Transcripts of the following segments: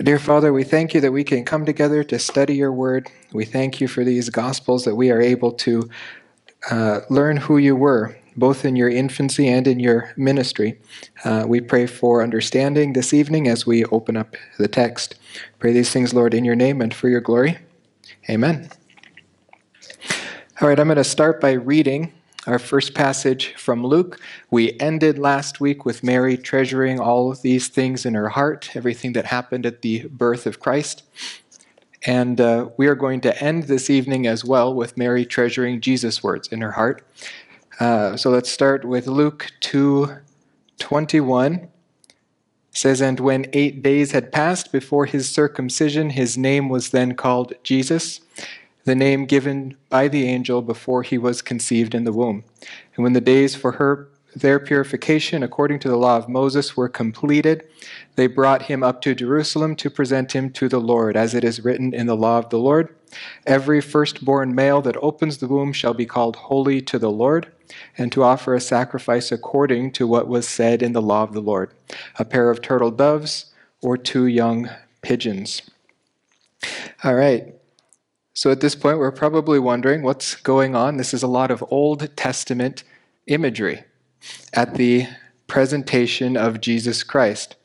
Dear Father, we thank you that we can come together to study your word. We thank you for these gospels that we are able to uh, learn who you were, both in your infancy and in your ministry. Uh, we pray for understanding this evening as we open up the text. Pray these things, Lord, in your name and for your glory. Amen. All right, I'm going to start by reading our first passage from Luke. We ended last week with Mary treasuring all of these things in her heart, everything that happened at the birth of Christ. And uh, we are going to end this evening as well with Mary treasuring Jesus' words in her heart. Uh, so let's start with Luke 2 21. It says, And when eight days had passed before his circumcision, his name was then called Jesus the name given by the angel before he was conceived in the womb. And when the days for her their purification according to the law of Moses were completed, they brought him up to Jerusalem to present him to the Lord, as it is written in the law of the Lord. Every firstborn male that opens the womb shall be called holy to the Lord, and to offer a sacrifice according to what was said in the law of the Lord a pair of turtle doves or two young pigeons. All right. So at this point, we're probably wondering what's going on. This is a lot of Old Testament imagery at the presentation of Jesus Christ.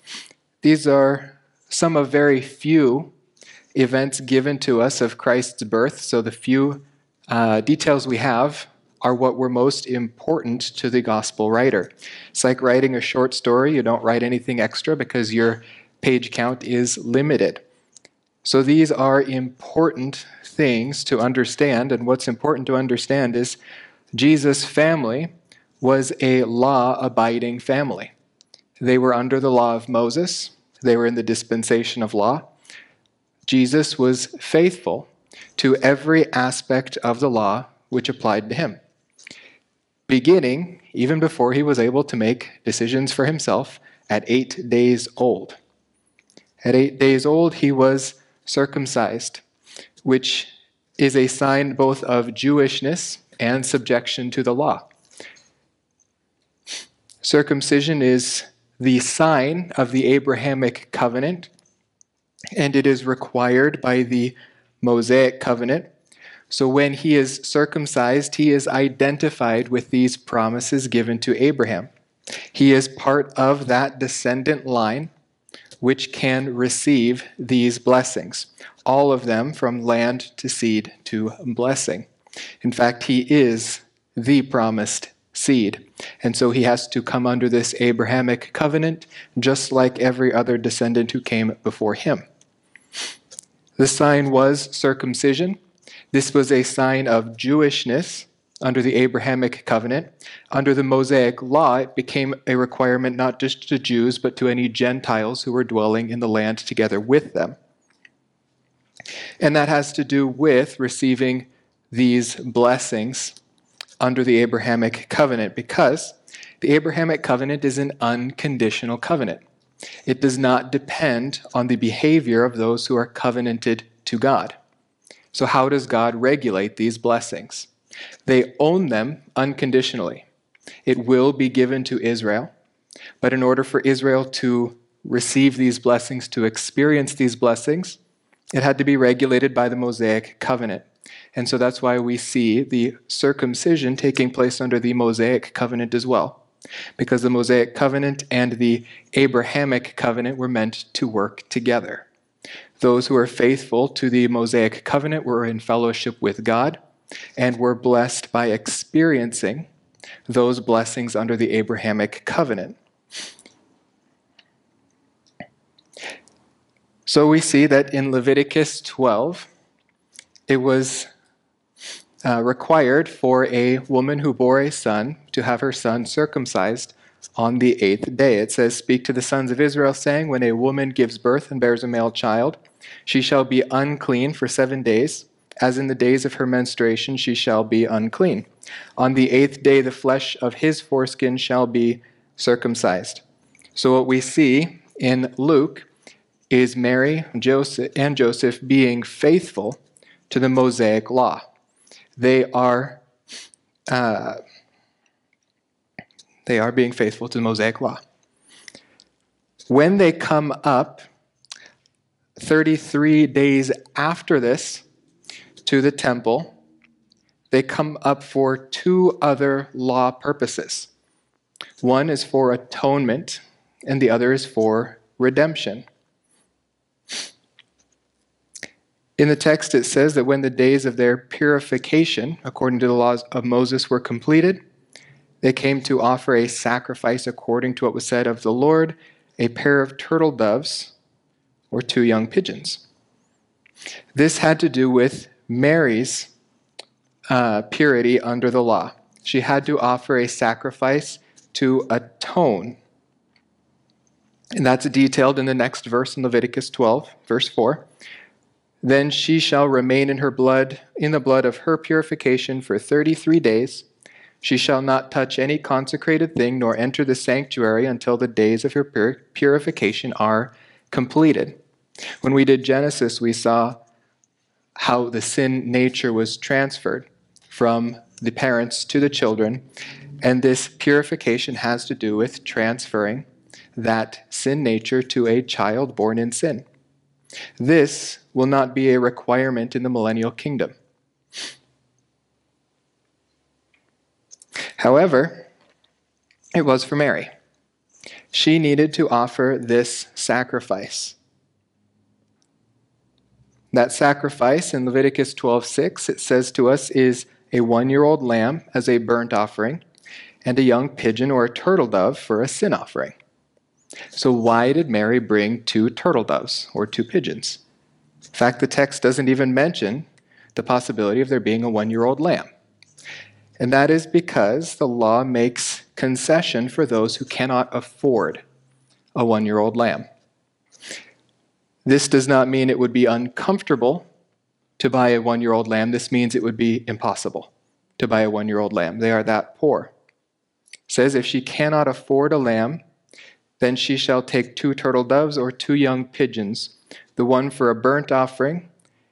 These are some of very few events given to us of Christ's birth. So the few uh, details we have are what were most important to the gospel writer. It's like writing a short story. You don't write anything extra because your page count is limited. So these are important things to understand, and what's important to understand is Jesus' family was a law abiding family. They were under the law of Moses, they were in the dispensation of law. Jesus was faithful to every aspect of the law which applied to him, beginning even before he was able to make decisions for himself at eight days old. At eight days old, he was circumcised which is a sign both of Jewishness and subjection to the law. Circumcision is the sign of the Abrahamic covenant, and it is required by the Mosaic covenant. So when he is circumcised, he is identified with these promises given to Abraham. He is part of that descendant line which can receive these blessings, all of them from land to seed to blessing. In fact, he is the promised seed. And so he has to come under this Abrahamic covenant, just like every other descendant who came before him. The sign was circumcision. This was a sign of Jewishness under the Abrahamic covenant. Under the Mosaic law, it became a requirement not just to Jews, but to any Gentiles who were dwelling in the land together with them. And that has to do with receiving these blessings under the Abrahamic covenant because the Abrahamic covenant is an unconditional covenant. It does not depend on the behavior of those who are covenanted to God. So, how does God regulate these blessings? They own them unconditionally. It will be given to Israel. But in order for Israel to receive these blessings, to experience these blessings, it had to be regulated by the Mosaic covenant. And so that's why we see the circumcision taking place under the Mosaic covenant as well. Because the Mosaic covenant and the Abrahamic covenant were meant to work together. Those who are faithful to the Mosaic covenant were in fellowship with God and were blessed by experiencing those blessings under the Abrahamic covenant. So we see that in Leviticus 12, it was uh, required for a woman who bore a son to have her son circumcised on the eighth day. It says, Speak to the sons of Israel, saying, When a woman gives birth and bears a male child, she shall be unclean for seven days. As in the days of her menstruation, she shall be unclean. On the eighth day, the flesh of his foreskin shall be circumcised. So, what we see in Luke is Mary and Joseph being faithful to the Mosaic law. They are, uh, they are being faithful to the Mosaic law. When they come up 33 days after this to the temple, they come up for two other law purposes. One is for atonement, and the other is for redemption. In the text, it says that when the days of their purification, according to the laws of Moses, were completed, they came to offer a sacrifice according to what was said of the Lord a pair of turtle doves or two young pigeons. This had to do with Mary's uh, purity under the law. She had to offer a sacrifice to atone. And that's detailed in the next verse in Leviticus 12, verse 4. Then she shall remain in her blood, in the blood of her purification for 33 days. She shall not touch any consecrated thing, nor enter the sanctuary until the days of her purification are completed. When we did Genesis, we saw how the sin nature was transferred from the parents to the children. And this purification has to do with transferring that sin nature to a child born in sin. This will not be a requirement in the millennial kingdom. However, it was for Mary. She needed to offer this sacrifice. That sacrifice in Leviticus 12:6 it says to us is a 1-year-old lamb as a burnt offering and a young pigeon or a turtle dove for a sin offering. So why did Mary bring two turtle doves or two pigeons? In fact, the text doesn't even mention the possibility of there being a 1-year-old lamb. And that is because the law makes concession for those who cannot afford a 1-year-old lamb. This does not mean it would be uncomfortable to buy a one year old lamb. This means it would be impossible to buy a one year old lamb. They are that poor. It says, If she cannot afford a lamb, then she shall take two turtle doves or two young pigeons, the one for a burnt offering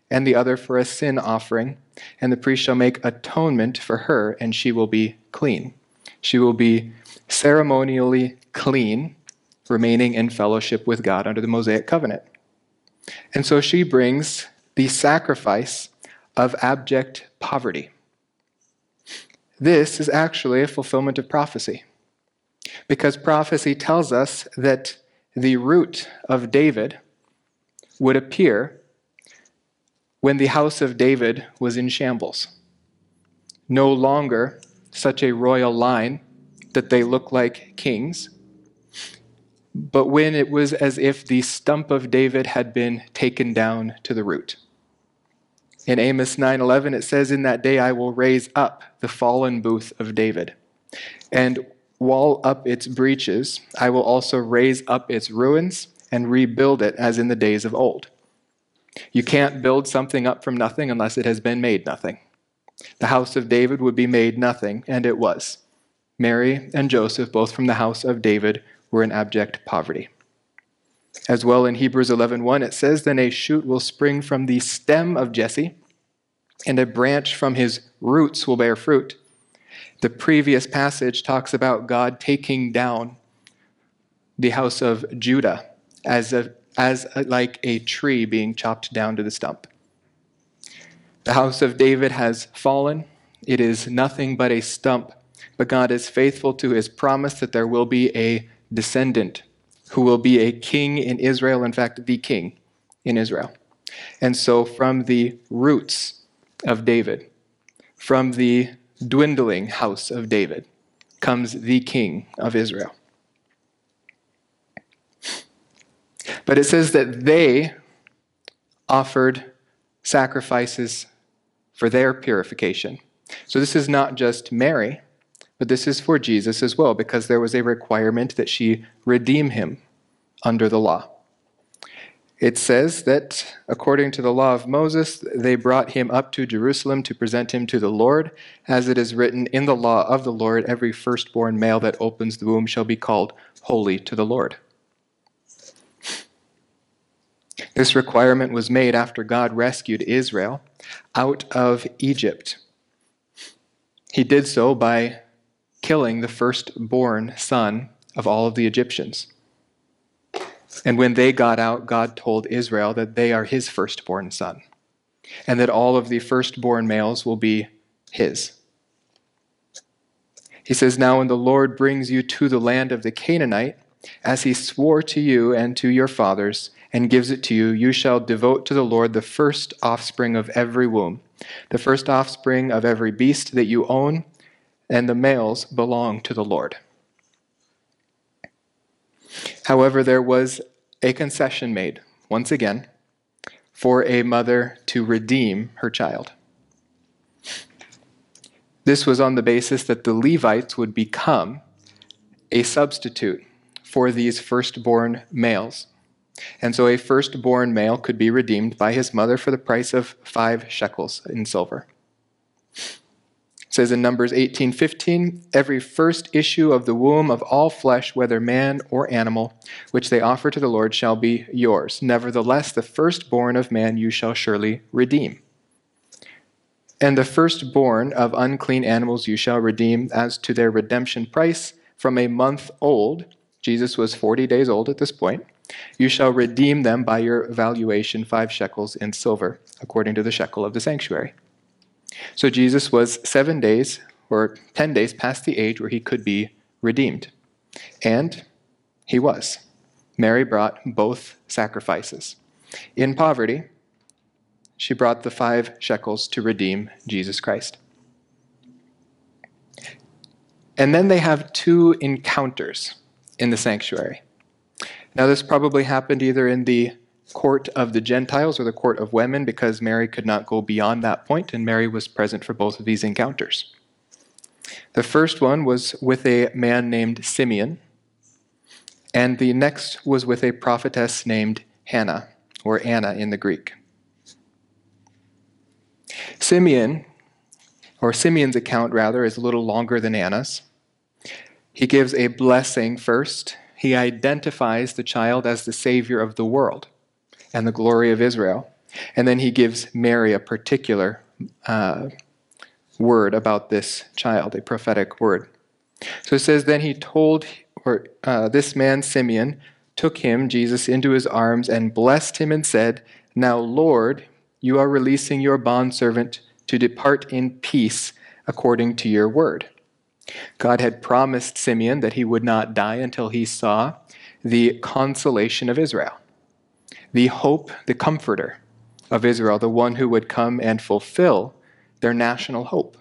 and the other for a sin offering. And the priest shall make atonement for her, and she will be clean. She will be ceremonially clean, remaining in fellowship with God under the Mosaic covenant. And so she brings the sacrifice of abject poverty. This is actually a fulfillment of prophecy. Because prophecy tells us that the root of David would appear when the house of David was in shambles. No longer such a royal line that they look like kings, but when it was as if the stump of David had been taken down to the root. In Amos 9:11 it says in that day I will raise up the fallen booth of David and wall up its breaches I will also raise up its ruins and rebuild it as in the days of old. You can't build something up from nothing unless it has been made nothing. The house of David would be made nothing and it was. Mary and Joseph both from the house of David were in abject poverty. As well in Hebrews 11:1 it says then a shoot will spring from the stem of Jesse and a branch from his roots will bear fruit. The previous passage talks about God taking down the house of Judah as a, as a, like a tree being chopped down to the stump. The house of David has fallen. It is nothing but a stump, but God is faithful to his promise that there will be a descendant who will be a king in Israel, in fact, the king in Israel. And so, from the roots of David, from the dwindling house of David, comes the king of Israel. But it says that they offered sacrifices for their purification. So, this is not just Mary but this is for Jesus as well, because there was a requirement that she redeem him under the law. It says that according to the law of Moses, they brought him up to Jerusalem to present him to the Lord. As it is written in the law of the Lord, every firstborn male that opens the womb shall be called holy to the Lord. This requirement was made after God rescued Israel out of Egypt. He did so by killing the firstborn son of all of the Egyptians. And when they got out, God told Israel that they are his firstborn son, and that all of the firstborn males will be his. He says, Now when the Lord brings you to the land of the Canaanite, as he swore to you and to your fathers, and gives it to you, you shall devote to the Lord the first offspring of every womb, the first offspring of every beast that you own, and the males belong to the Lord. However, there was a concession made, once again, for a mother to redeem her child. This was on the basis that the Levites would become a substitute for these firstborn males. And so a firstborn male could be redeemed by his mother for the price of five shekels in silver. It says in Numbers 18:15, every first issue of the womb of all flesh, whether man or animal, which they offer to the Lord, shall be yours. Nevertheless, the firstborn of man you shall surely redeem. And the firstborn of unclean animals you shall redeem as to their redemption price from a month old. Jesus was 40 days old at this point. You shall redeem them by your valuation, five shekels in silver, according to the shekel of the sanctuary. So Jesus was seven days or 10 days past the age where he could be redeemed. And he was. Mary brought both sacrifices. In poverty, she brought the five shekels to redeem Jesus Christ. And then they have two encounters in the sanctuary. Now, this probably happened either in the court of the Gentiles or the court of women because Mary could not go beyond that point, and Mary was present for both of these encounters. The first one was with a man named Simeon, and the next was with a prophetess named Hannah, or Anna in the Greek. Simeon, or Simeon's account rather, is a little longer than Anna's. He gives a blessing first. He identifies the child as the Savior of the world and the glory of Israel. And then he gives Mary a particular uh, word about this child, a prophetic word. So it says, Then he told, or uh, this man, Simeon, took him, Jesus, into his arms and blessed him and said, Now, Lord, you are releasing your bondservant to depart in peace according to your word. God had promised Simeon that he would not die until he saw the consolation of Israel the hope, the comforter of Israel, the one who would come and fulfill their national hope.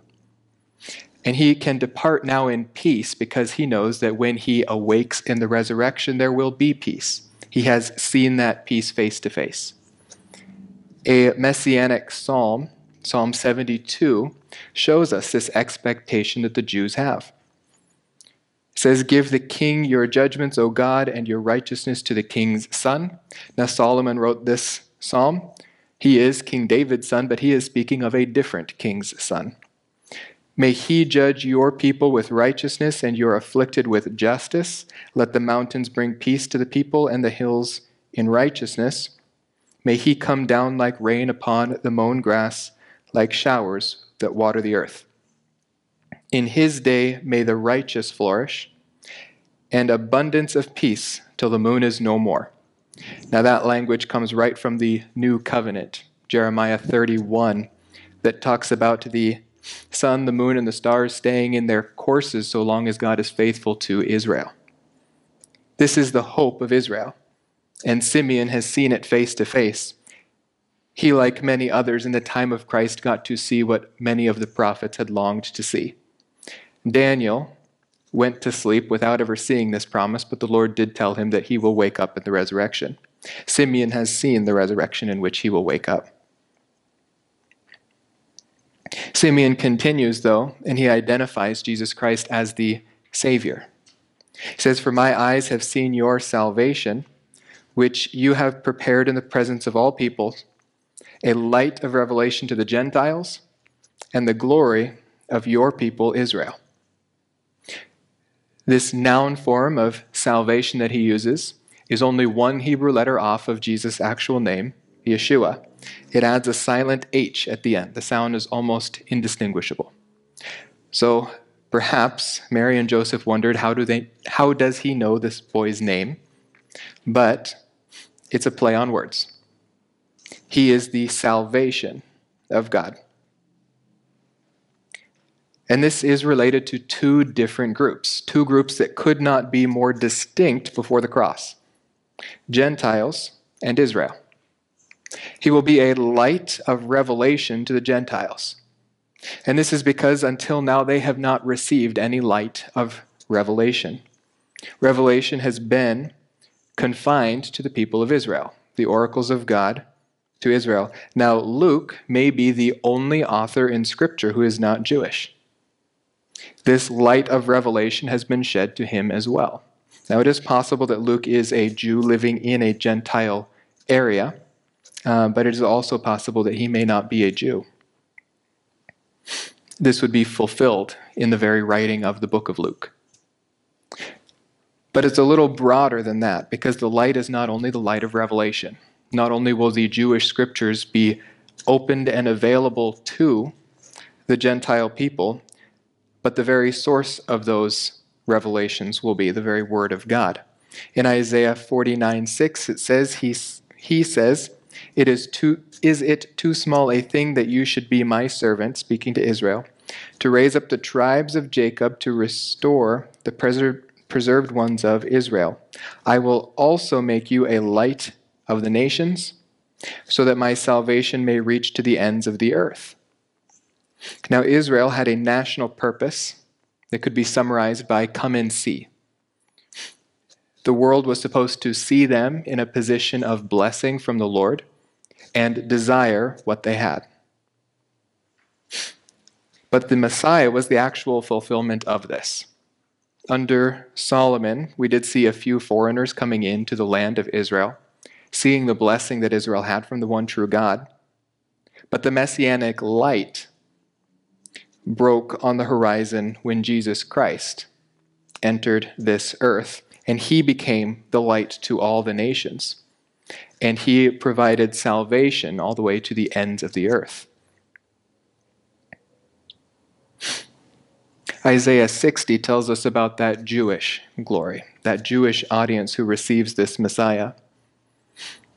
And he can depart now in peace because he knows that when he awakes in the resurrection, there will be peace. He has seen that peace face to face. A messianic psalm, Psalm 72, shows us this expectation that the Jews have says, Give the king your judgments, O God, and your righteousness to the king's son. Now, Solomon wrote this psalm. He is King David's son, but he is speaking of a different king's son. May he judge your people with righteousness and your afflicted with justice. Let the mountains bring peace to the people and the hills in righteousness. May he come down like rain upon the mown grass, like showers that water the earth. In his day may the righteous flourish, and abundance of peace till the moon is no more. Now, that language comes right from the New Covenant, Jeremiah 31, that talks about the sun, the moon, and the stars staying in their courses so long as God is faithful to Israel. This is the hope of Israel, and Simeon has seen it face to face. He, like many others in the time of Christ, got to see what many of the prophets had longed to see. Daniel went to sleep without ever seeing this promise, but the Lord did tell him that he will wake up at the resurrection. Simeon has seen the resurrection in which he will wake up. Simeon continues, though, and he identifies Jesus Christ as the Savior. He says, For my eyes have seen your salvation, which you have prepared in the presence of all peoples, a light of revelation to the Gentiles, and the glory of your people Israel. This noun form of salvation that he uses is only one Hebrew letter off of Jesus' actual name, Yeshua. It adds a silent H at the end. The sound is almost indistinguishable. So perhaps Mary and Joseph wondered how, do they, how does he know this boy's name? but it's a play on words. He is the salvation of God. And this is related to two different groups, two groups that could not be more distinct before the cross Gentiles and Israel. He will be a light of revelation to the Gentiles. And this is because until now they have not received any light of revelation. Revelation has been confined to the people of Israel, the oracles of God to Israel. Now, Luke may be the only author in Scripture who is not Jewish. This light of revelation has been shed to him as well. Now, it is possible that Luke is a Jew living in a Gentile area, uh, but it is also possible that he may not be a Jew. This would be fulfilled in the very writing of the book of Luke. But it's a little broader than that because the light is not only the light of revelation. Not only will the Jewish scriptures be opened and available to the Gentile people, but the very source of those revelations will be the very word of God. In Isaiah 49 6, it says, He, he says, it is, too, is it too small a thing that you should be my servant, speaking to Israel, to raise up the tribes of Jacob, to restore the preserved preserved ones of Israel. I will also make you a light of the nations, so that my salvation may reach to the ends of the earth. Now, Israel had a national purpose that could be summarized by come and see. The world was supposed to see them in a position of blessing from the Lord and desire what they had. But the Messiah was the actual fulfillment of this. Under Solomon, we did see a few foreigners coming into the land of Israel, seeing the blessing that Israel had from the one true God. But the messianic light broke on the horizon when Jesus Christ entered this earth, and he became the light to all the nations. And he provided salvation all the way to the ends of the earth. Isaiah 60 tells us about that Jewish glory, that Jewish audience who receives this Messiah.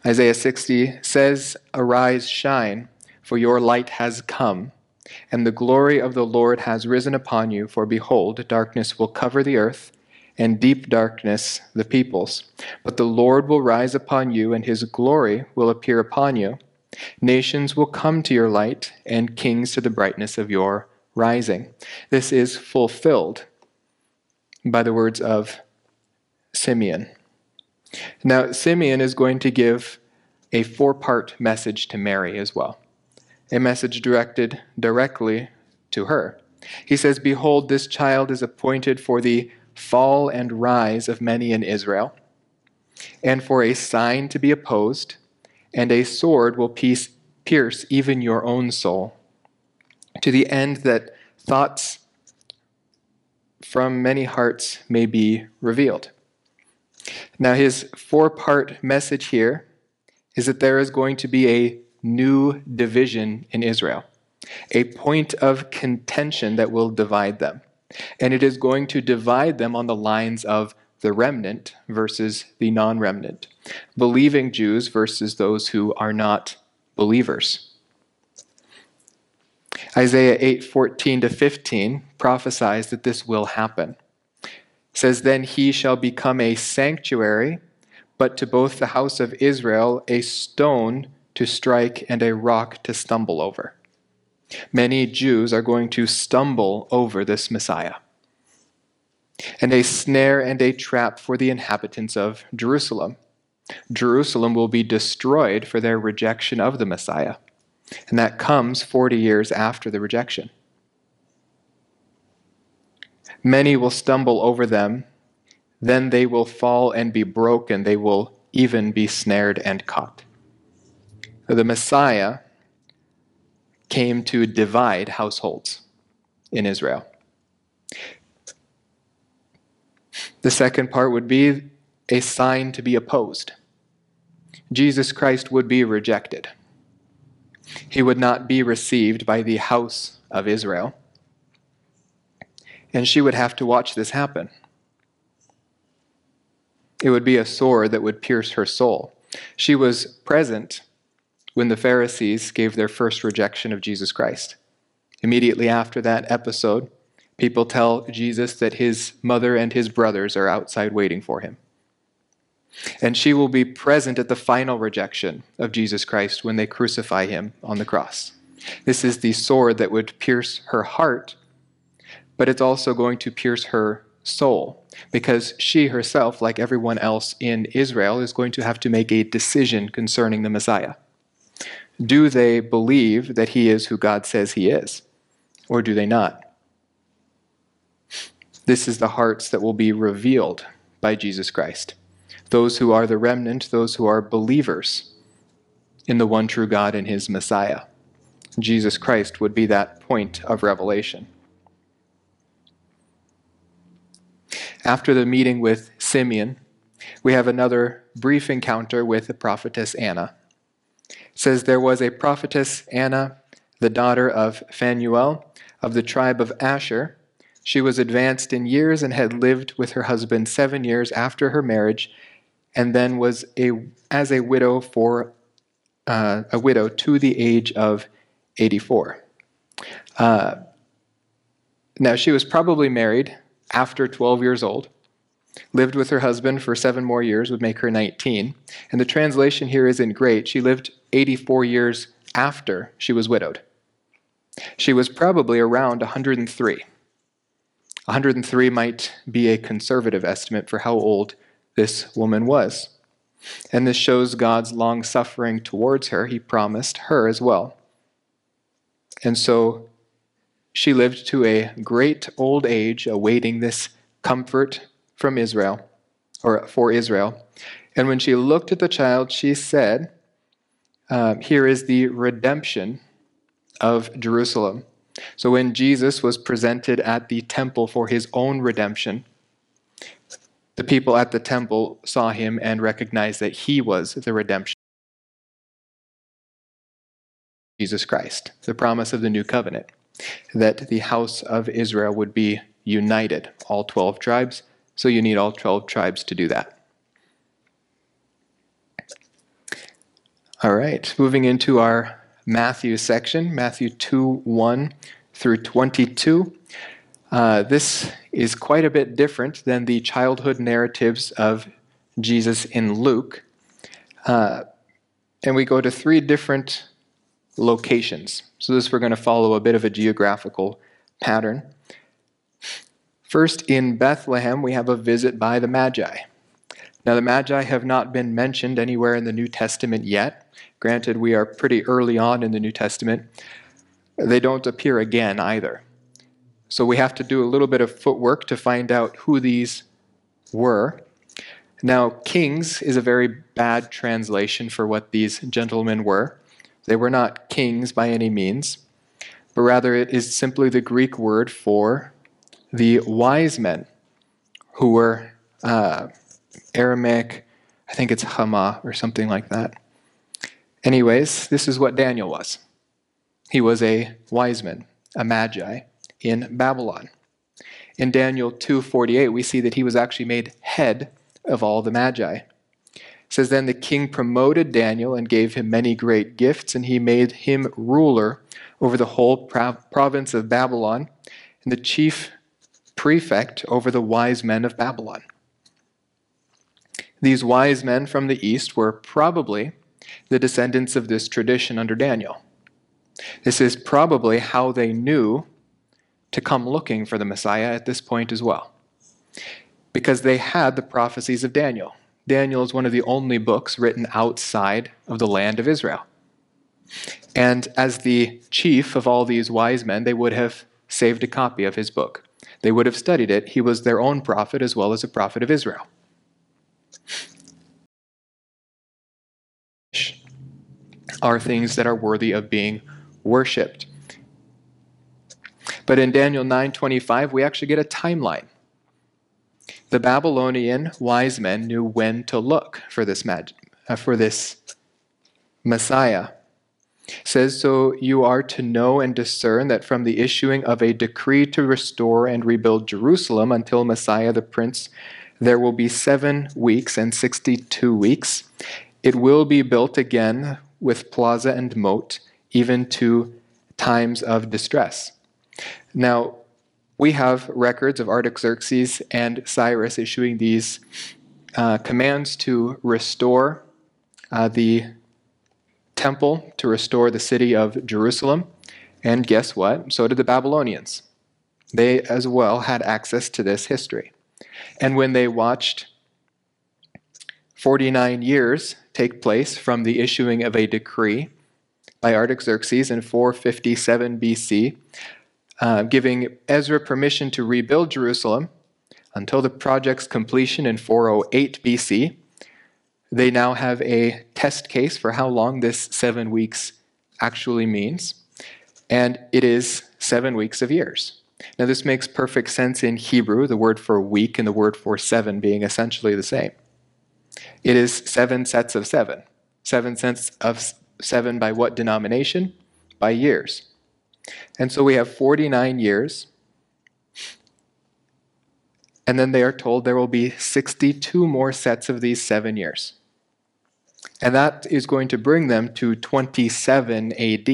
Isaiah 60 says, Arise, shine, for your light has come, and the glory of the Lord has risen upon you. For behold, darkness will cover the earth, and deep darkness the peoples. But the Lord will rise upon you, and his glory will appear upon you. Nations will come to your light, and kings to the brightness of your rising. This is fulfilled by the words of Simeon. Now, Simeon is going to give a four part message to Mary as well, a message directed directly to her. He says, Behold, this child is appointed for the fall and rise of many in Israel, and for a sign to be opposed, and a sword will pierce even your own soul to the end that thoughts from many hearts may be revealed. Now, his four part message here is that there is going to be a new division in Israel, a point of contention that will divide them. And it is going to divide them on the lines of the remnant versus the non remnant, believing Jews versus those who are not believers. Isaiah 8:14 to 15 prophesies that this will happen. It says then he shall become a sanctuary but to both the house of Israel a stone to strike and a rock to stumble over. Many Jews are going to stumble over this Messiah. And a snare and a trap for the inhabitants of Jerusalem. Jerusalem will be destroyed for their rejection of the Messiah. And that comes 40 years after the rejection. Many will stumble over them, then they will fall and be broken. They will even be snared and caught. The Messiah came to divide households in Israel. The second part would be a sign to be opposed. Jesus Christ would be rejected he would not be received by the house of Israel. And she would have to watch this happen. It would be a sword that would pierce her soul. She was present when the Pharisees gave their first rejection of Jesus Christ. Immediately after that episode, people tell Jesus that his mother and his brothers are outside waiting for him. And she will be present at the final rejection of Jesus Christ when they crucify him on the cross. This is the sword that would pierce her heart, but it's also going to pierce her soul because she herself, like everyone else in Israel, is going to have to make a decision concerning the Messiah. Do they believe that he is who God says he is, or do they not? This is the hearts that will be revealed by Jesus Christ. Those who are the remnant, those who are believers in the one true God and his Messiah. Jesus Christ would be that point of revelation. After the meeting with Simeon, we have another brief encounter with the prophetess Anna. Says there was a prophetess Anna, the daughter of Phanuel of the tribe of Asher. She was advanced in years and had lived with her husband seven years after her marriage, and then was a, as a widow for uh, a widow to the age of 84. Uh, now, she was probably married after 12 years old, lived with her husband for seven more years, would make her 19. And the translation here isn't great. She lived 84 years after she was widowed. She was probably around 103. 103 might be a conservative estimate for how old this woman was. And this shows God's long suffering towards her. He promised her as well. And so she lived to a great old age, awaiting this comfort from Israel, or for Israel. And when she looked at the child, she said, uh, Here is the redemption of Jerusalem. So when Jesus was presented at the temple for his own redemption, the people at the temple saw him and recognized that he was the redemption. Jesus Christ, the promise of the new covenant, that the house of Israel would be united, all 12 tribes. So you need all 12 tribes to do that. All right, moving into our Matthew section, Matthew 2 1 through 22. Uh, this is quite a bit different than the childhood narratives of Jesus in Luke. Uh, and we go to three different locations. So, this we're going to follow a bit of a geographical pattern. First, in Bethlehem, we have a visit by the Magi. Now, the Magi have not been mentioned anywhere in the New Testament yet. Granted, we are pretty early on in the New Testament. They don't appear again either. So we have to do a little bit of footwork to find out who these were. Now, kings is a very bad translation for what these gentlemen were. They were not kings by any means, but rather it is simply the Greek word for the wise men who were uh, Aramaic, I think it's Hama or something like that. Anyways, this is what Daniel was. He was a wise man, a magi in Babylon. In Daniel 2:48 we see that he was actually made head of all the magi. It says then the king promoted Daniel and gave him many great gifts and he made him ruler over the whole province of Babylon and the chief prefect over the wise men of Babylon. These wise men from the east were probably the descendants of this tradition under Daniel. This is probably how they knew to come looking for the Messiah at this point as well. Because they had the prophecies of Daniel. Daniel is one of the only books written outside of the land of Israel. And as the chief of all these wise men, they would have saved a copy of his book. They would have studied it. He was their own prophet as well as a prophet of Israel. Are things that are worthy of being worshipped. But in Daniel 9:25 we actually get a timeline. The Babylonian wise men knew when to look for this mag- uh, for this Messiah. Says so you are to know and discern that from the issuing of a decree to restore and rebuild Jerusalem until Messiah the prince There will be seven weeks and 62 weeks. It will be built again with plaza and moat, even to times of distress. Now, we have records of Artaxerxes and Cyrus issuing these uh, commands to restore uh, the temple, to restore the city of Jerusalem. And guess what? So did the Babylonians. They as well had access to this history. And when they watched 49 years take place from the issuing of a decree by Artaxerxes in 457 BC, uh, giving Ezra permission to rebuild Jerusalem until the project's completion in 408 BC. They now have a test case for how long this seven weeks actually means, and it is seven weeks of years. Now, this makes perfect sense in Hebrew, the word for week and the word for seven being essentially the same. It is seven sets of seven. Seven sets of seven by what denomination? By years. And so we have 49 years. And then they are told there will be 62 more sets of these seven years. And that is going to bring them to 27 AD.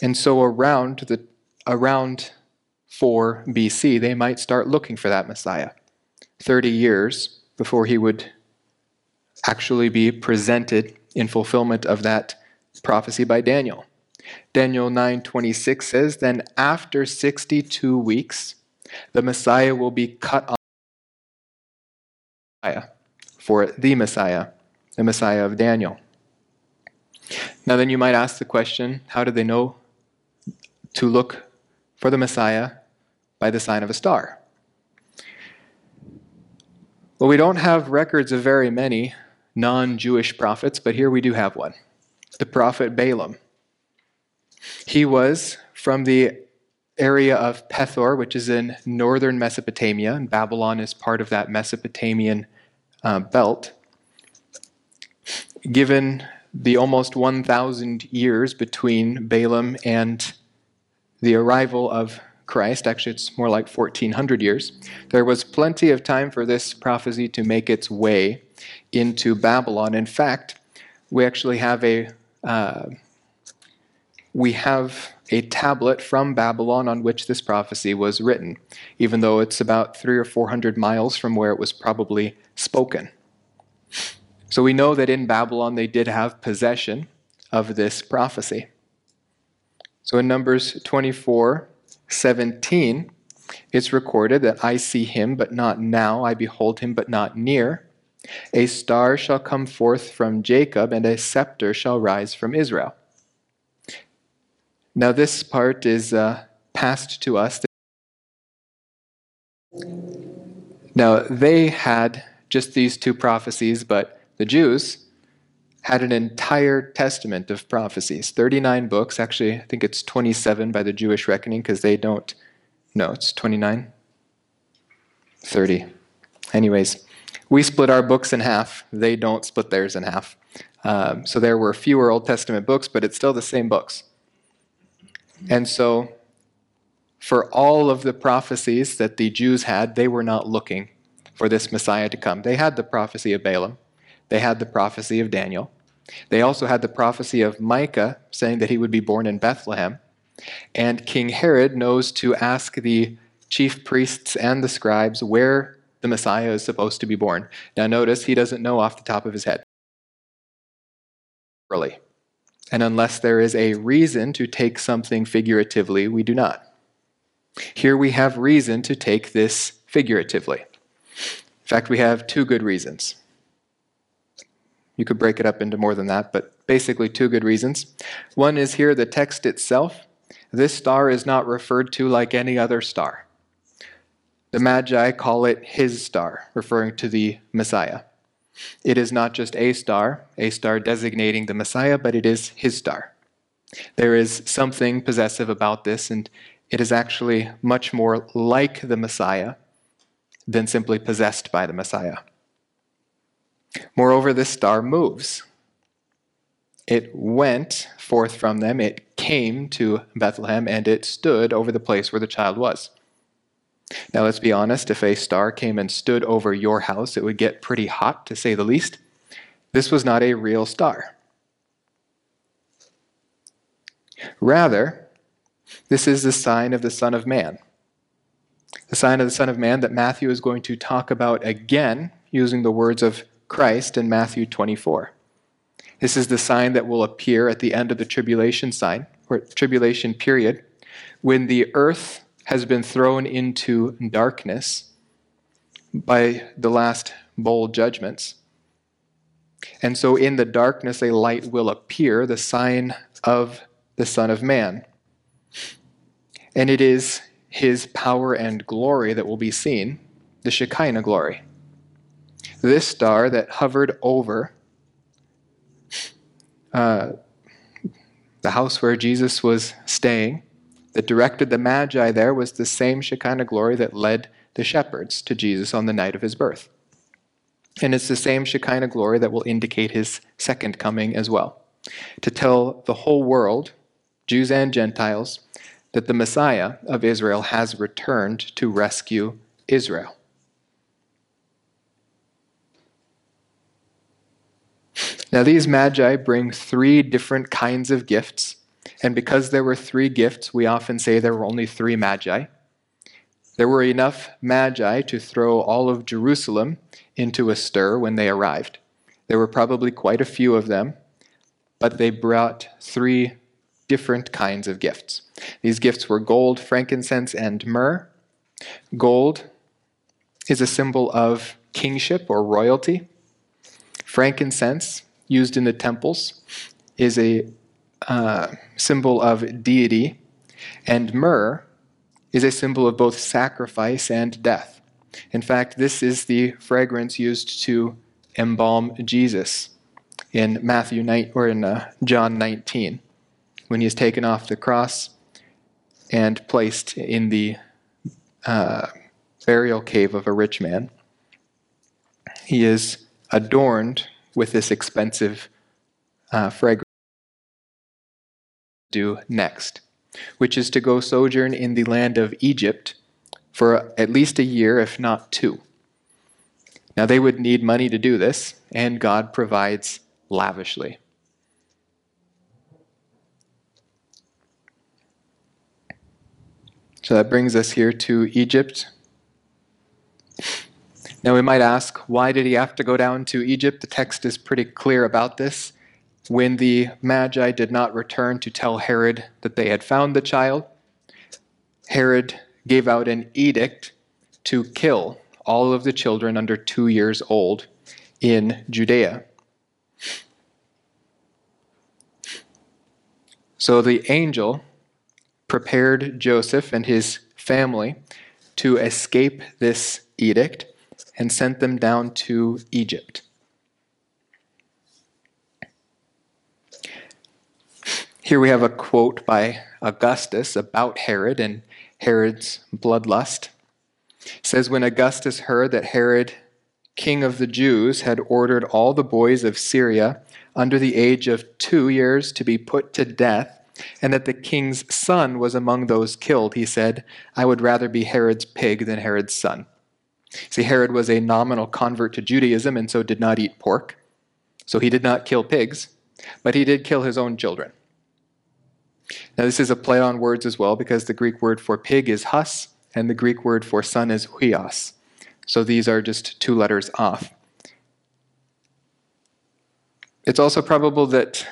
And so around the around 4 BC, they might start looking for that Messiah. 30 years before he would actually be presented in fulfillment of that prophecy by Daniel. Daniel 9:26 says, "Then after 62 weeks, the Messiah will be cut off for the Messiah, the Messiah of Daniel." Now then you might ask the question, how did they know to look for the Messiah by the sign of a star? Well, we don't have records of very many non Jewish prophets, but here we do have one the prophet Balaam. He was from the area of Pethor, which is in northern Mesopotamia, and Babylon is part of that Mesopotamian uh, belt. Given the almost 1,000 years between Balaam and the arrival of Christ, actually, it's more like 1400 years, there was plenty of time for this prophecy to make its way into Babylon. In fact, we actually have a uh, we have a tablet from Babylon on which this prophecy was written, even though it's about three or four hundred miles from where it was probably spoken. So we know that in Babylon they did have possession of this prophecy. So in Numbers 24 17, it's recorded that I see him, but not now. I behold him, but not near. A star shall come forth from Jacob, and a scepter shall rise from Israel. Now, this part is uh, passed to us. Now, they had just these two prophecies, but the Jews had an entire testament of prophecies 39 books. Actually, I think it's 27 by the Jewish reckoning because they don't. No, it's 29? 30. Anyways, we split our books in half. They don't split theirs in half. Um, so there were fewer Old Testament books, but it's still the same books. And so, for all of the prophecies that the Jews had, they were not looking for this Messiah to come. They had the prophecy of Balaam, they had the prophecy of Daniel. They also had the prophecy of Micah saying that he would be born in Bethlehem. And King Herod knows to ask the chief priests and the scribes where the Messiah is supposed to be born. Now, notice he doesn't know off the top of his head. Really. And unless there is a reason to take something figuratively, we do not. Here we have reason to take this figuratively. In fact, we have two good reasons. You could break it up into more than that, but basically two good reasons. One is here the text itself. This star is not referred to like any other star. The Magi call it his star, referring to the Messiah. It is not just a star, a star designating the Messiah, but it is his star. There is something possessive about this, and it is actually much more like the Messiah than simply possessed by the Messiah. Moreover, this star moves. It went forth from them, it came to Bethlehem, and it stood over the place where the child was. Now, let's be honest, if a star came and stood over your house, it would get pretty hot, to say the least. This was not a real star. Rather, this is the sign of the Son of Man. The sign of the Son of Man that Matthew is going to talk about again using the words of Christ in Matthew 24. This is the sign that will appear at the end of the tribulation sign or tribulation period when the earth has been thrown into darkness by the last bowl judgments. And so in the darkness a light will appear, the sign of the Son of Man. And it is his power and glory that will be seen, the Shekinah glory. This star that hovered over uh, the house where Jesus was staying, that directed the Magi there, was the same Shekinah glory that led the shepherds to Jesus on the night of his birth. And it's the same Shekinah glory that will indicate his second coming as well, to tell the whole world, Jews and Gentiles, that the Messiah of Israel has returned to rescue Israel. Now, these magi bring three different kinds of gifts, and because there were three gifts, we often say there were only three magi. There were enough magi to throw all of Jerusalem into a stir when they arrived. There were probably quite a few of them, but they brought three different kinds of gifts. These gifts were gold, frankincense, and myrrh. Gold is a symbol of kingship or royalty. Frankincense used in the temples is a uh, symbol of deity, and myrrh is a symbol of both sacrifice and death. In fact, this is the fragrance used to embalm Jesus in Matthew 9 or in uh, John 19 when he is taken off the cross and placed in the uh, burial cave of a rich man. He is adorned with this expensive uh, fragrance do next, which is to go sojourn in the land of Egypt for at least a year, if not two. Now, they would need money to do this, and God provides lavishly. So that brings us here to Egypt. Now we might ask, why did he have to go down to Egypt? The text is pretty clear about this. When the Magi did not return to tell Herod that they had found the child, Herod gave out an edict to kill all of the children under two years old in Judea. So the angel prepared Joseph and his family to escape this edict and sent them down to Egypt. Here we have a quote by Augustus about Herod and Herod's bloodlust. It says when Augustus heard that Herod, king of the Jews, had ordered all the boys of Syria under the age of 2 years to be put to death, and that the king's son was among those killed, he said, I would rather be Herod's pig than Herod's son. See, Herod was a nominal convert to Judaism and so did not eat pork. So he did not kill pigs, but he did kill his own children. Now, this is a play on words as well because the Greek word for pig is hus and the Greek word for son is huios. So these are just two letters off. It's also probable that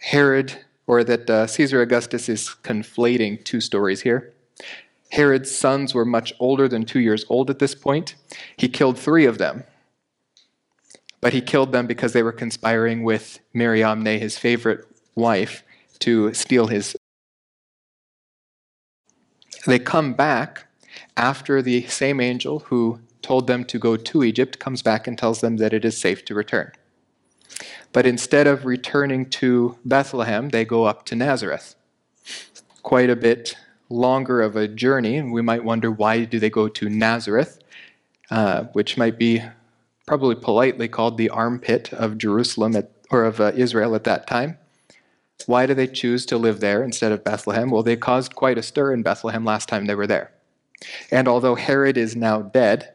Herod or that uh, Caesar Augustus is conflating two stories here. Herod's sons were much older than two years old at this point. He killed three of them. But he killed them because they were conspiring with Mariamne, his favorite wife, to steal his. They come back after the same angel who told them to go to Egypt comes back and tells them that it is safe to return. But instead of returning to Bethlehem, they go up to Nazareth. Quite a bit longer of a journey, and we might wonder why do they go to Nazareth, uh, which might be probably politely called the armpit of Jerusalem at, or of uh, Israel at that time. Why do they choose to live there instead of Bethlehem? Well, they caused quite a stir in Bethlehem last time they were there. And although Herod is now dead,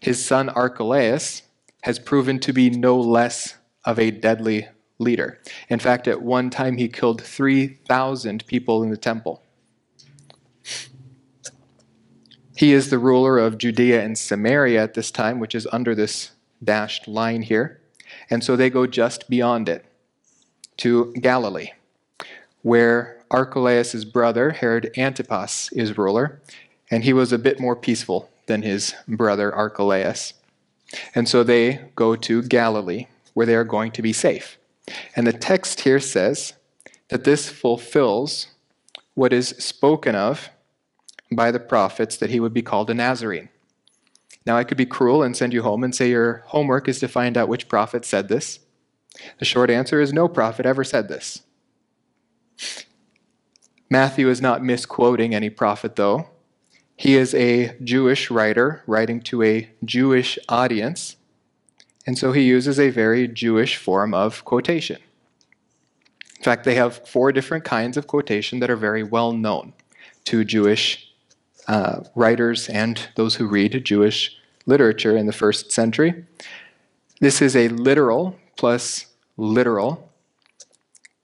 his son Archelaus has proven to be no less of a deadly leader. In fact, at one time he killed 3,000 people in the temple. He is the ruler of Judea and Samaria at this time, which is under this dashed line here. And so they go just beyond it to Galilee, where Archelaus' brother, Herod Antipas, is ruler, and he was a bit more peaceful than his brother Archelaus. And so they go to Galilee, where they are going to be safe. And the text here says that this fulfills what is spoken of by the prophets that he would be called a Nazarene. Now, I could be cruel and send you home and say your homework is to find out which prophet said this. The short answer is no prophet ever said this. Matthew is not misquoting any prophet, though. He is a Jewish writer writing to a Jewish audience, and so he uses a very Jewish form of quotation. In fact, they have four different kinds of quotation that are very well known to Jewish uh, writers and those who read Jewish literature in the first century. This is a literal plus literal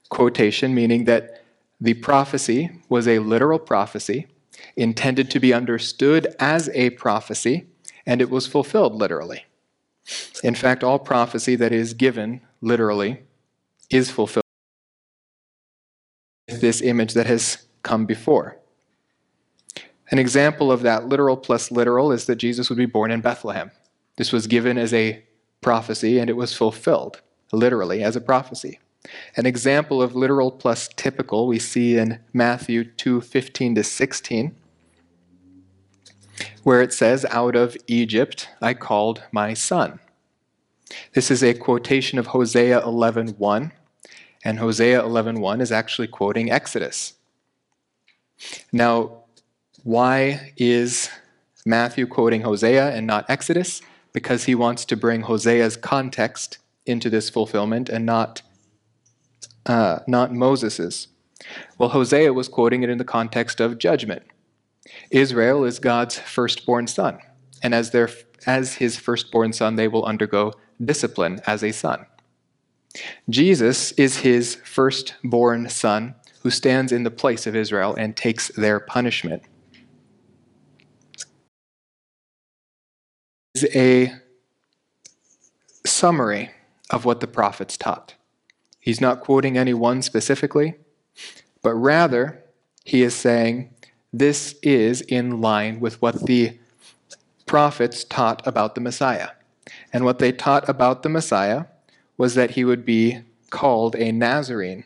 quotation, meaning that the prophecy was a literal prophecy intended to be understood as a prophecy, and it was fulfilled literally. In fact, all prophecy that is given literally is fulfilled. This image that has come before. An example of that literal plus literal is that Jesus would be born in Bethlehem. This was given as a prophecy and it was fulfilled literally as a prophecy. An example of literal plus typical we see in Matthew 2:15 to 16 where it says out of Egypt I called my son. This is a quotation of Hosea 11:1 and Hosea 11:1 is actually quoting Exodus. Now, why is Matthew quoting Hosea and not Exodus? Because he wants to bring Hosea's context into this fulfillment and not, uh, not Moses's. Well, Hosea was quoting it in the context of judgment. Israel is God's firstborn son, and as, their, as his firstborn son, they will undergo discipline as a son. Jesus is his firstborn son who stands in the place of Israel and takes their punishment. Is a summary of what the prophets taught. He's not quoting any one specifically, but rather he is saying this is in line with what the prophets taught about the Messiah. And what they taught about the Messiah was that he would be called a Nazarene.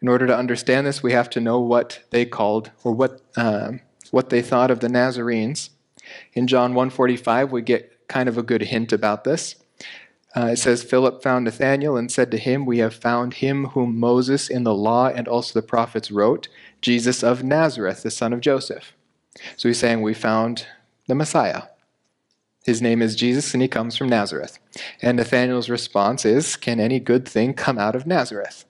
In order to understand this, we have to know what they called or what, uh, what they thought of the Nazarenes in John 1:45, we get kind of a good hint about this. Uh, it says, Philip found Nathanael and said to him, We have found him whom Moses in the law and also the prophets wrote, Jesus of Nazareth, the son of Joseph. So he's saying, We found the Messiah. His name is Jesus and he comes from Nazareth. And Nathanael's response is, Can any good thing come out of Nazareth?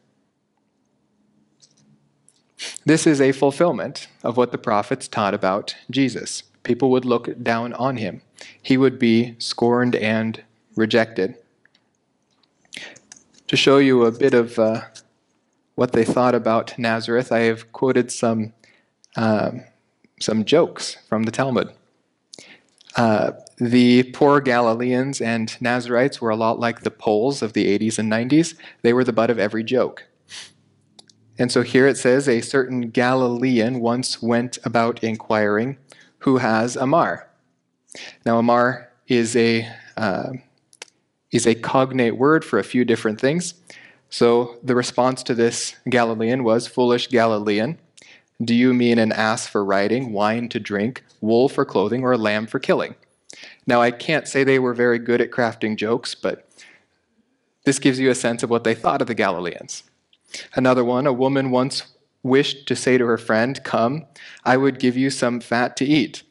This is a fulfillment of what the prophets taught about Jesus people would look down on him. He would be scorned and rejected. To show you a bit of uh, what they thought about Nazareth, I have quoted some, uh, some jokes from the Talmud. Uh, the poor Galileans and Nazarites were a lot like the Poles of the 80s and 90s. They were the butt of every joke. And so here it says a certain Galilean once went about inquiring who has Amar. Now, Amar is a, uh, is a cognate word for a few different things. So the response to this Galilean was, Foolish Galilean, do you mean an ass for riding, wine to drink, wool for clothing, or a lamb for killing? Now, I can't say they were very good at crafting jokes, but this gives you a sense of what they thought of the Galileans. Another one, a woman once wished to say to her friend, Come, I would give you some fat to eat.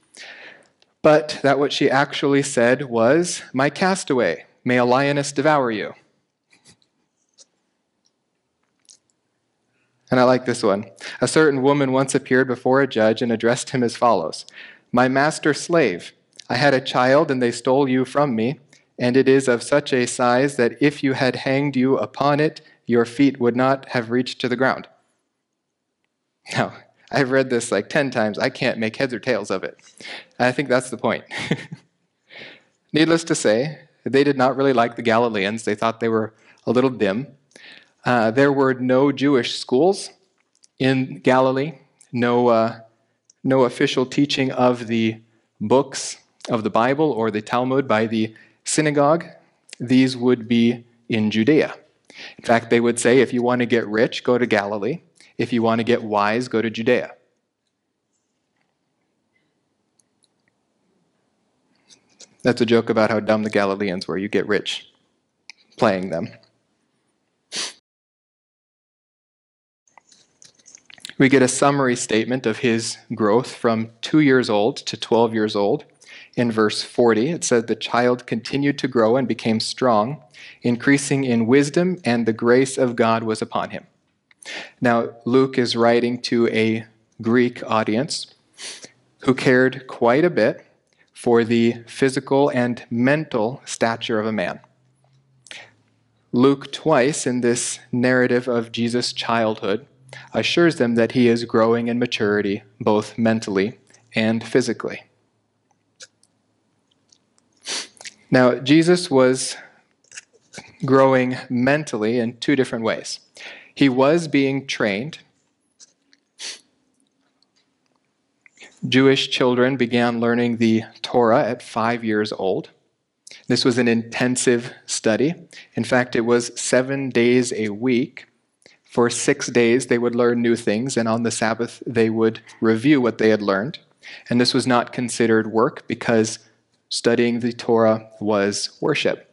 But that what she actually said was, My castaway, may a lioness devour you. And I like this one. A certain woman once appeared before a judge and addressed him as follows My master slave. I had a child, and they stole you from me, and it is of such a size that if you had hanged you upon it, your feet would not have reached to the ground. Now, I've read this like 10 times. I can't make heads or tails of it. I think that's the point. Needless to say, they did not really like the Galileans. They thought they were a little dim. Uh, there were no Jewish schools in Galilee, no, uh, no official teaching of the books of the Bible or the Talmud by the synagogue. These would be in Judea. In fact, they would say if you want to get rich, go to Galilee. If you want to get wise, go to Judea. That's a joke about how dumb the Galileans were. You get rich playing them. We get a summary statement of his growth from two years old to 12 years old. In verse 40, it says, The child continued to grow and became strong, increasing in wisdom, and the grace of God was upon him. Now, Luke is writing to a Greek audience who cared quite a bit for the physical and mental stature of a man. Luke, twice in this narrative of Jesus' childhood, assures them that he is growing in maturity, both mentally and physically. Now, Jesus was growing mentally in two different ways. He was being trained. Jewish children began learning the Torah at five years old. This was an intensive study. In fact, it was seven days a week. For six days, they would learn new things, and on the Sabbath, they would review what they had learned. And this was not considered work because studying the Torah was worship.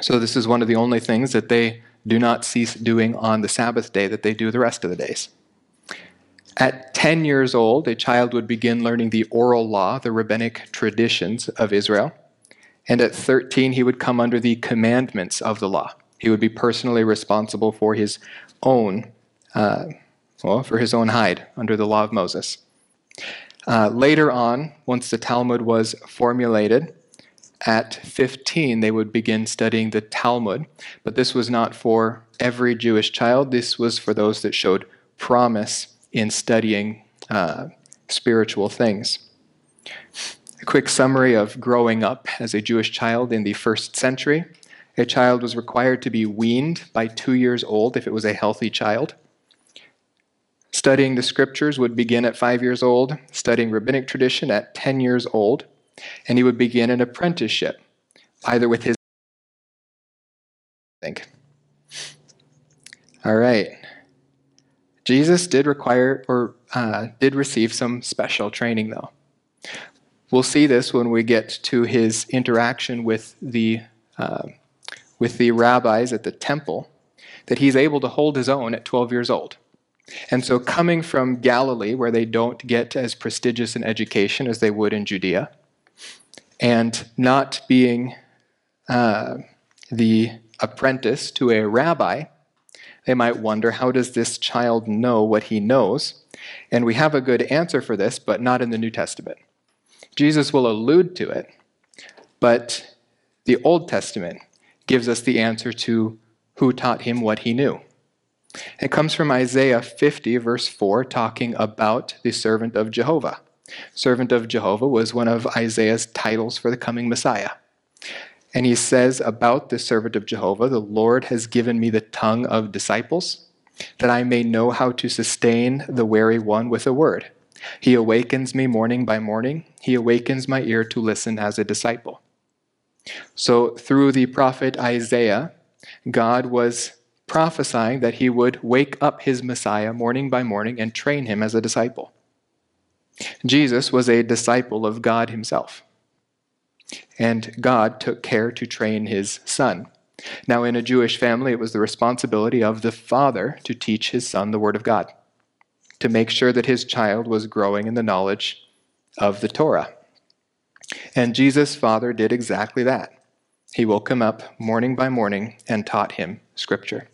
So, this is one of the only things that they do not cease doing on the Sabbath day that they do the rest of the days. At 10 years old, a child would begin learning the oral law, the rabbinic traditions of Israel. And at 13, he would come under the commandments of the law. He would be personally responsible for his own, uh, well, for his own hide under the law of Moses. Uh, later on, once the Talmud was formulated, at 15, they would begin studying the Talmud, but this was not for every Jewish child. This was for those that showed promise in studying uh, spiritual things. A quick summary of growing up as a Jewish child in the first century. A child was required to be weaned by two years old if it was a healthy child. Studying the scriptures would begin at five years old, studying rabbinic tradition at 10 years old and he would begin an apprenticeship, either with his. Think. All right. Jesus did require or uh, did receive some special training, though. We'll see this when we get to his interaction with the uh, with the rabbis at the temple, that he's able to hold his own at 12 years old. And so, coming from Galilee, where they don't get as prestigious an education as they would in Judea, and not being uh, the apprentice to a rabbi, they might wonder how does this child know what he knows? And we have a good answer for this, but not in the New Testament. Jesus will allude to it, but the Old Testament gives us the answer to who taught him what he knew. It comes from Isaiah 50, verse 4, talking about the servant of Jehovah. Servant of Jehovah was one of Isaiah's titles for the coming Messiah. And he says about the servant of Jehovah, the Lord has given me the tongue of disciples, that I may know how to sustain the weary one with a word. He awakens me morning by morning. He awakens my ear to listen as a disciple. So, through the prophet Isaiah, God was prophesying that he would wake up his Messiah morning by morning and train him as a disciple. Jesus was a disciple of God himself. And God took care to train his son. Now, in a Jewish family, it was the responsibility of the father to teach his son the Word of God, to make sure that his child was growing in the knowledge of the Torah. And Jesus' father did exactly that. He woke him up morning by morning and taught him Scripture.